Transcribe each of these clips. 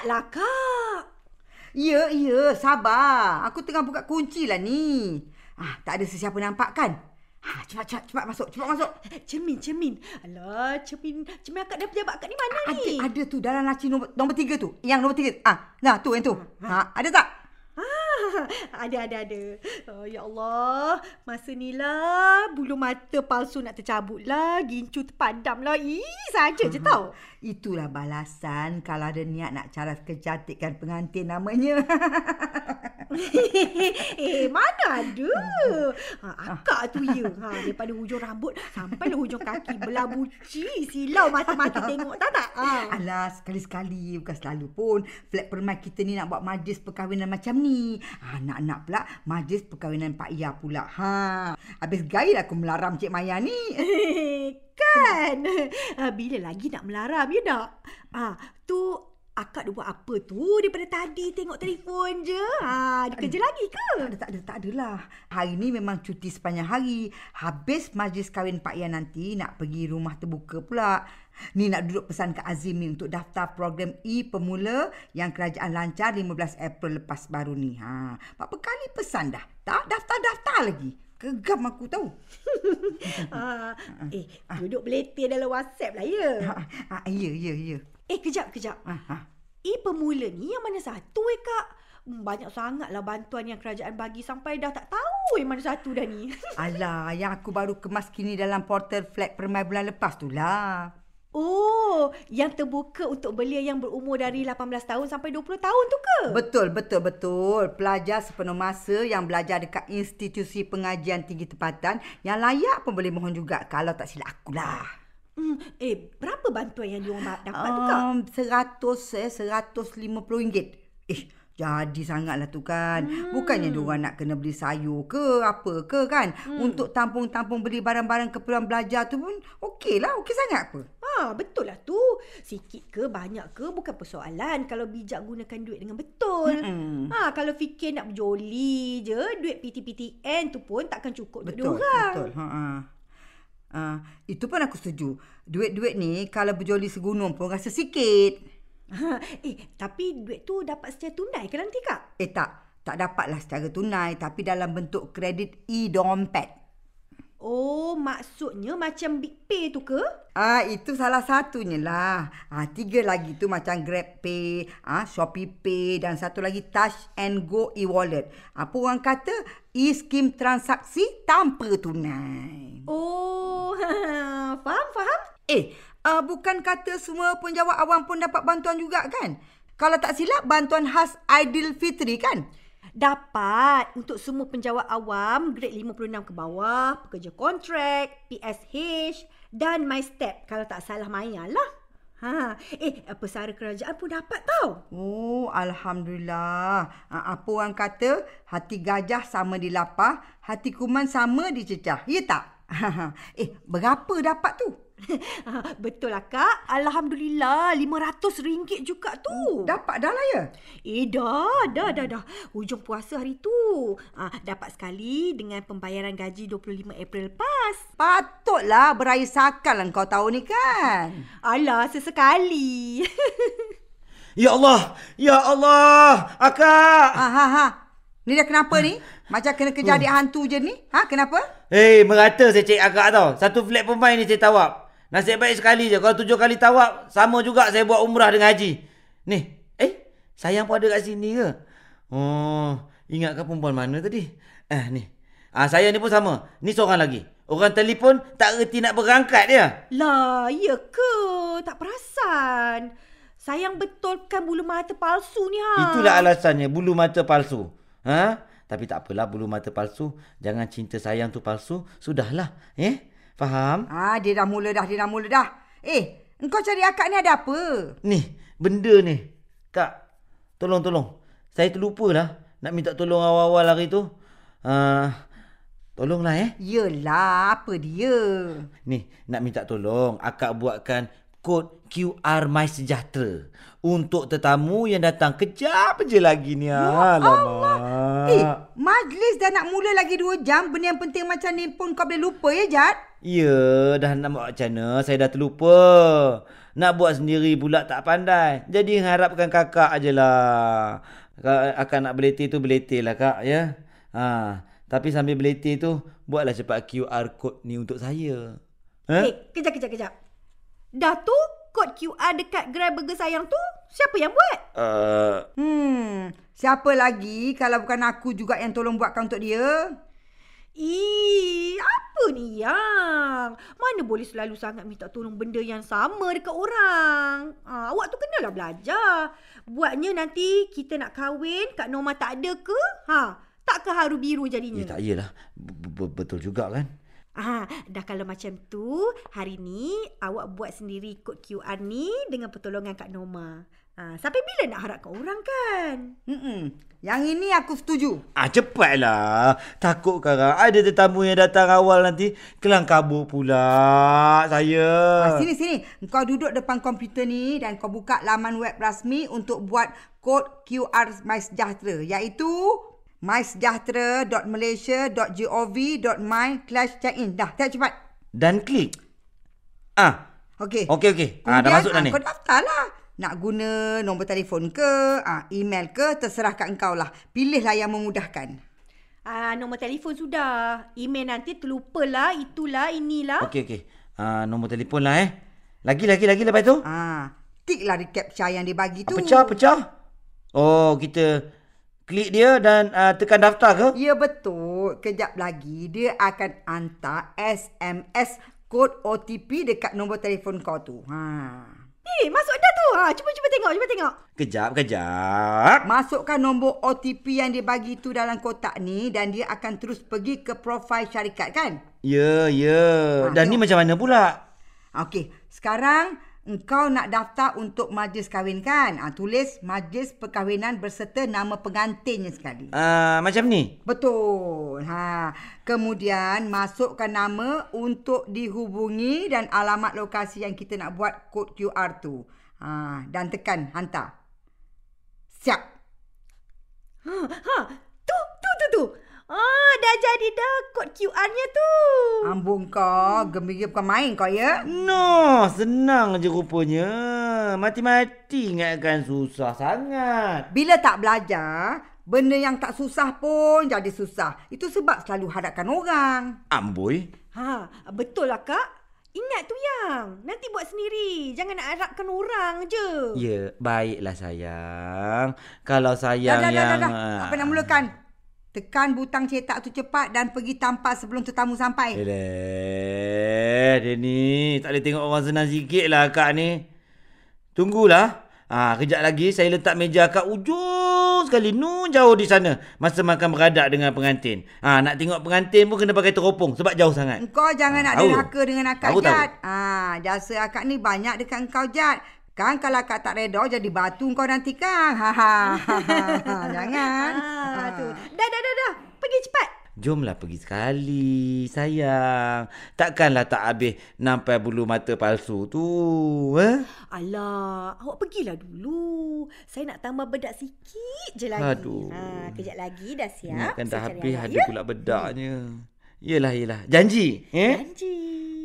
Cepatlah, Kak. Ya, ya, sabar. Aku tengah buka kunci lah ni. Ah, tak ada sesiapa nampak kan? Ha, cepat, cepat, cepat masuk, cepat masuk. Cermin, cermin. Alah, cermin. Cermin akak dah pejabat akak ni mana Ada, ni? ada tu dalam laci nombor, nombor tiga tu. Yang nombor tiga. Ah, nah tu yang tu. Ha, ada tak? Ada, ada, ada. Oh, ya Allah. Masa ni lah, bulu mata palsu nak tercabut lah. Gincu terpadam lah. Ih, saja je tau. Itulah balasan kalau ada niat nak cara kecantikan pengantin namanya. eh, mana ada? Ha, akak tu ya. Ha, daripada hujung rambut sampai hujung kaki belabuci. Silau mata-mata tengok. Tak tak? Ha. Alah, sekali-sekali bukan selalu pun. Flat permai kita ni nak buat majlis perkahwinan macam ni. Ha, nak-nak pula majlis perkahwinan Pak Ia pula. Ha, habis gaya aku melarang Cik Maya ni. kan? Ha, bila lagi nak melaram ya tak? Ha, tu akak dah buat apa tu daripada tadi tengok telefon je? Ha, dia kerja lagi ke? Tak ada, tak ada, tak adalah. Hari ni memang cuti sepanjang hari. Habis majlis kahwin Pak Ia nanti nak pergi rumah terbuka pula. Ni nak duduk pesan ke Azim ni untuk daftar program E Pemula yang kerajaan lancar 15 April lepas baru ni. Ha, berapa kali pesan dah? Tak daftar-daftar lagi. Gegam aku tahu. Ha, eh, duduk beletir dalam WhatsApp lah ya. Ha, ha, ya, ya, ya. Eh, kejap, kejap. Ha, ha. E pemula ni yang mana satu eh kak? Hmm, Banyak sangatlah bantuan yang kerajaan bagi sampai dah tak tahu yang mana satu dah ni. Alah, yang aku baru kemas kini dalam portal flat permai bulan lepas tu lah. Oh, yang terbuka untuk belia yang berumur dari 18 tahun sampai 20 tahun tu ke? Betul, betul, betul. Pelajar sepenuh masa yang belajar dekat institusi pengajian tinggi tempatan yang layak pun boleh mohon juga kalau tak silap akulah. Hmm, eh, berapa bantuan yang diorang dapat tu kak? Um, seratus eh, seratus lima puluh ringgit. Eh, jadi sangatlah tu kan. Hmm. Bukannya diorang nak kena beli sayur ke apa ke kan. Hmm. Untuk tampung-tampung beli barang-barang keperluan belajar tu pun okey lah. Okey sangat apa. Ha, betul lah tu. Sikit ke banyak ke bukan persoalan kalau bijak gunakan duit dengan betul. Mm-mm. Ha, kalau fikir nak berjoli je, duit PTPTN tu pun takkan cukup untuk Betul, diorang. betul. Ha ah. Uh, itu pun aku setuju. Duit-duit ni kalau berjoli segunung pun rasa sikit. Ha, eh, tapi duit tu dapat secara tunai ke nanti kak? Eh tak, tak dapatlah secara tunai tapi dalam bentuk kredit e-dompet. Oh, maksudnya macam Big Pay tu ke? Ah itu salah satunya lah. Ah tiga lagi tu macam Grab Pay, ah Shopee Pay dan satu lagi Touch and Go e-wallet. Apa orang kata e-skim transaksi tanpa tunai. Oh, faham, faham? Eh, ah bukan kata semua penjawat awam pun dapat bantuan juga kan? Kalau tak silap bantuan khas Aidilfitri kan? Dapat untuk semua penjawat awam grade 56 ke bawah, pekerja kontrak, PSH dan MyStep kalau tak salah Maya lah. Ha, eh pesara kerajaan pun dapat tau. Oh, Alhamdulillah. Ah, apa orang kata, hati gajah sama dilapah, hati kuman sama dicecah. Ya tak? eh, berapa dapat tu? Betul lah kak. Alhamdulillah RM500 juga tu. Dapat dah lah ya? Eh dah, dah, dah, dah. Hujung puasa hari tu. Ha, dapat sekali dengan pembayaran gaji 25 April lepas. Patutlah beraya sakal lah kau tahu ni kan? Alah, sesekali. Ya Allah! Ya Allah! Akak! Ha, ha, ha. Ni dah kenapa ni? Macam kena kejar adik hantu je ni? Ha, kenapa? Hei, merata saya cek akak tau. Satu flat pemain ni saya tawap. Nasib baik sekali je. Kalau tujuh kali tawap, sama juga saya buat umrah dengan haji. Ni, eh, sayang pun ada kat sini ke? Oh, ingat ke perempuan mana tadi? Eh, ni. Ah, saya ni pun sama. Ni seorang lagi. Orang telefon tak reti nak berangkat dia. lah, ya ke? Tak perasan. Sayang betulkan bulu mata palsu ni ha. Itulah alasannya bulu mata palsu. Ha? Tapi tak apalah bulu mata palsu. Jangan cinta sayang tu palsu. Sudahlah. Eh? Faham? Ha, dia dah mula dah, dia dah mula dah. Eh, engkau cari akak ni ada apa? Ni, benda ni. Kak, tolong tolong. Saya terlupa lah nak minta tolong awal-awal hari tu. Uh, tolonglah eh. Yelah, apa dia? Ni, nak minta tolong akak buatkan kod QR My Sejahtera untuk tetamu yang datang kejap je lagi ni. Ya Alamak. Eh, majlis dah nak mula lagi dua jam. Benda yang penting macam ni pun kau boleh lupa ya, Jad? Ya, dah nak buat macam mana? Saya dah terlupa. Nak buat sendiri pula tak pandai. Jadi harapkan kakak je lah. Ka- Akak nak beletir tu beletir lah kak ya. Ha. Tapi sambil beletir tu, buatlah cepat QR code ni untuk saya. Ha? Eh, kejap, kejap, kejap. Dah tu, kod QR dekat Grab Burger sayang tu, siapa yang buat? Uh, Hmm, siapa lagi kalau bukan aku juga yang tolong buatkan untuk dia? Ih, apa ni yang? Mana boleh selalu sangat minta tolong benda yang sama dekat orang? Ha, awak tu kenalah belajar. Buatnya nanti kita nak kahwin, Kak Norma tak ada ke? Ha, tak ke haru biru ya jadinya? tak iyalah. Betul juga kan? Ah, dah kalau macam tu, hari ni awak buat sendiri kod QR ni dengan pertolongan Kak Norma. Ah, sampai bila nak harapkan orang kan? Hmm, yang ini aku setuju. Ah cepatlah. Takut sekarang ada tetamu yang datang awal nanti kelang kabut pula saya. Ah, sini sini. Kau duduk depan komputer ni dan kau buka laman web rasmi untuk buat kod QR MySejahtera iaitu mysejahtera.malaysia.gov.my slash check-in. Dah, tak cepat. Dan klik. Ah, Okey. okey okey. Ah dah masuk dah ah, ni. Kau daftarlah. Nak guna nombor telefon ke, ah, email ke, terserah kat engkau lah. Pilihlah yang memudahkan. Ah, nombor telefon sudah. Email nanti terlupalah, itulah, inilah. Okey okey. Ah nombor telefon lah eh. Lagi lagi lagi lepas tu. Ah, tiklah recaptcha yang dia bagi tu. Ah, pecah pecah. Oh, kita klik dia dan uh, tekan daftar ke? Ya betul. Kejap lagi dia akan hantar SMS kod OTP dekat nombor telefon kau tu. Ha. Eh, masuk dah tu. Ha, cuba cuba tengok, cuba tengok. Kejap kejap. Masukkan nombor OTP yang dia bagi tu dalam kotak ni dan dia akan terus pergi ke profil syarikat kan? Ya ya. Ah, Dan ni tengok. macam mana pula? Okey, sekarang engkau nak daftar untuk majlis kahwin kan? Ha, tulis majlis perkahwinan berserta nama pengantinnya sekali. Ah macam ni. Betul. Ha, kemudian masukkan nama untuk dihubungi dan alamat lokasi yang kita nak buat kod QR tu. Ha, dan tekan hantar. Siap. Ha, ha. Tu, tu, tu, tu. Ah, dah jadi dah kod QR-nya tu. Ambung kau, gembira bukan main kau ya. No, senang je rupanya. Mati-mati ingatkan susah sangat. Bila tak belajar, benda yang tak susah pun jadi susah. Itu sebab selalu hadapkan orang. Amboi. Ha, betul lah kak. Ingat tu yang. Nanti buat sendiri. Jangan nak harapkan orang je. Ya, baiklah sayang. Kalau Dah, sayang dah, dah, yang... dah, dah. Apa nak mulakan? Tekan butang cetak tu cepat dan pergi tampal sebelum tetamu sampai. Eh, dia ni tak boleh tengok orang senang sikit lah akak ni. Tunggulah. Ah, kejap lagi saya letak meja akak ujung sekali. Nu jauh di sana. Masa makan beradak dengan pengantin. Ah, nak tengok pengantin pun kena pakai teropong sebab jauh sangat. Engkau jangan nak Ah, tahu. derhaka dengan akak tahu. Jad. Ah, jasa akak ni banyak dekat engkau Jad. Kan kalau akak tak reda jadi batu kau nanti kan. Ha ha. ha, ha. Jangan. Ah, tu. Dah, dah, dah, dah. Pergi cepat. Jomlah pergi sekali, sayang. Takkanlah tak habis nampai bulu mata palsu tu. Eh? Alah, awak pergilah dulu. Saya nak tambah bedak sikit je lagi. Aduh. Ha, kejap lagi dah siap. Ni akan dah habis ada ya? pula bedaknya. Yelah, yelah. Janji. Eh? Janji.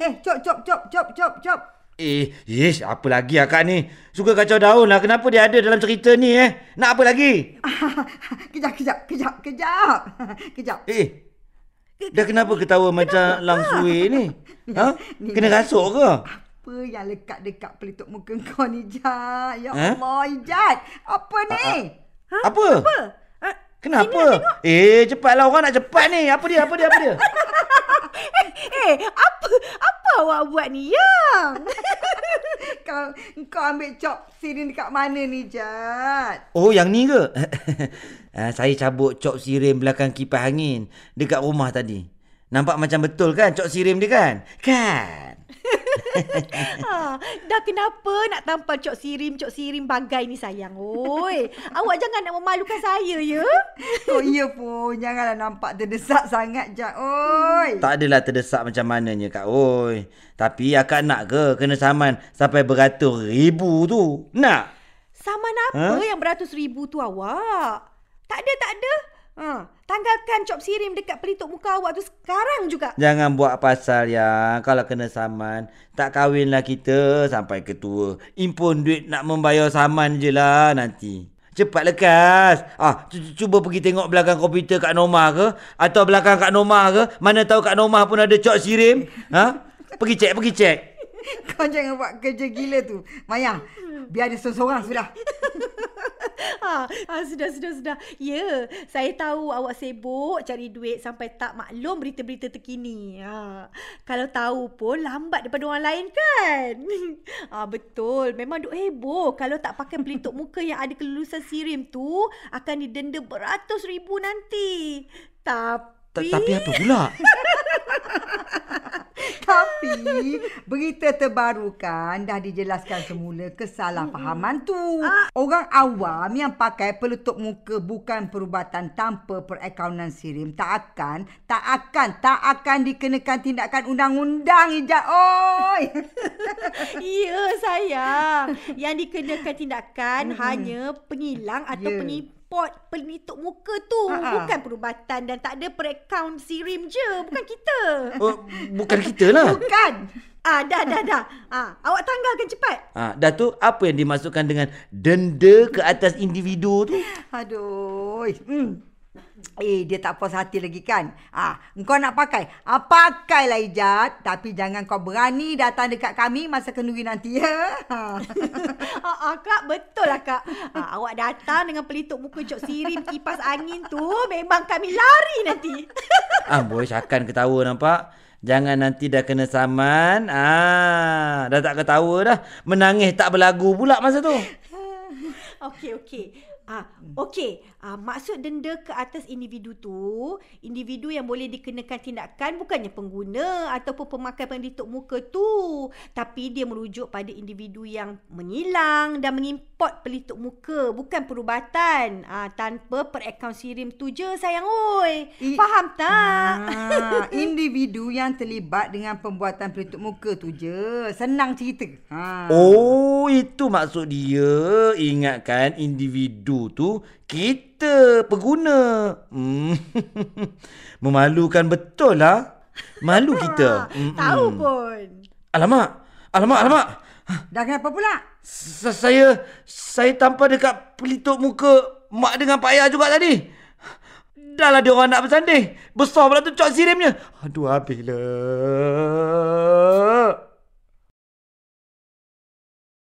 Eh, cop cop cop cop cop cop. Eh, yes, apa lagi akak ni? Suka kacau daun lah. Kenapa dia ada dalam cerita ni eh? Nak apa lagi? kejap kejap kejap kejap. Kejap. Eh, dah kenapa ketawa macam langsui ni? Ha? Kena rasuk ke? Apa yang lekat dekat pelitup muka kau ni, Jad? Ya Eh? Allah, Jad. Apa ni? Apa? Apa? Ah, Kenapa? Eh, cepatlah orang nak cepat ni. Apa dia? Apa dia? Apa dia? eh, apa apa awak buat ni, Yang? kau kau ambil cop sirin dekat mana ni, Jad? Oh, yang ni ke? Ah, saya cabut cok sirim belakang kipas angin dekat rumah tadi. Nampak macam betul kan cok sirim dia kan? Kan? Ha, dah kenapa nak tampal cok sirim, cok sirim bagai ni sayang? Oi, awak jangan nak memalukan saya, ya? Oh iya pun, janganlah nampak terdesak sangat, Jad. Oi. Tak adalah terdesak macam mananya kak oi. Tapi akak nak ke kena saman sampai beratus ribu tu? Nak? Saman apa Ha? yang beratus ribu tu awak? Tak ada, tak ada. Ha, tanggalkan cop sirim dekat pelitup muka awak tu sekarang juga. Jangan buat pasal ya. Kalau kena saman, tak kahwinlah kita sampai ke tua. Impun duit nak membayar saman je lah nanti. Cepat lekas. Ah, cu- cuba pergi tengok belakang komputer Kak Norma ke atau belakang Kak Norma ke. Mana tahu Kak Norma pun ada cok sirim. Ha? Pergi cek, pergi cek. Kau jangan buat kerja gila tu. Maya, biar dia seorang-seorang sudah. Ha, ha, sudah, sudah, sudah. Ya, saya tahu awak sibuk cari duit sampai tak maklum berita-berita terkini. Ha, kalau tahu pun lambat daripada orang lain kan? Ha, betul, memang duk heboh. Kalau tak pakai pelitup muka yang ada kelulusan sirim tu, akan didenda beratus ribu nanti. Tapi... Ta- Tapi apa pula? Tapi berita terbaru kan dah dijelaskan semula kesalahpahaman tu. Orang awam yang pakai pelutup muka bukan perubatan tanpa perakaunan sirim tak akan, tak akan, tak akan dikenakan tindakan undang-undang Ijat oi. Ya sayang. Yang dikenakan tindakan hanya pengilang atau Ya. Pengimport pelitup muka tu. Ha-ha. Bukan perubatan dan tak ada per-account sirim je. Bukan kita. Oh, bukan kita lah. Bukan. ah, dah, dah, dah. Ah, awak tanggalkan cepat. Ha, dah tu apa yang dimasukkan dengan denda ke atas individu tu? Aduh. Hmm. Eh, dia tak puas hati lagi kan? Ah, engkau nak pakai? Ah, pakailah Ijat. Tapi jangan kau berani datang dekat kami masa kenduri nanti ya. Ha. ah, ah, kak, betul lah kak. Ah, awak datang dengan pelitup muka cok sirim kipas angin tu. Memang kami lari nanti. Ah, boy akan ketawa nampak. Jangan nanti dah kena saman. Ah, dah tak ketawa dah. Menangis tak berlagu pula masa tu. Okey, okey. Ah, okey. Ah, maksud denda ke atas individu tu, individu yang boleh dikenakan tindakan bukannya pengguna ataupun pemakai pelitup muka tu, tapi dia merujuk pada individu yang mengilang dan mengimport pelitup muka, bukan perubatan. Ah, tanpa per-akaun sirim tu je sayang oi. I- Faham tak? Ah, individu yang terlibat dengan pembuatan pelitup muka tu je. Senang cerita. Ha. Oh, itu maksud dia. Ingatkan individu tu kita pengguna. Hmm. Memalukan betul lah. Malu kita. Mm-mm. Tahu pun. Alamak. Alamak, alamak. Dah kenapa pula? Sa- saya saya tampar dekat pelitup muka mak dengan pak ayah juga tadi. Dah lah dia orang nak bersanding. Besar pula tu cok sirimnya. Aduh habislah.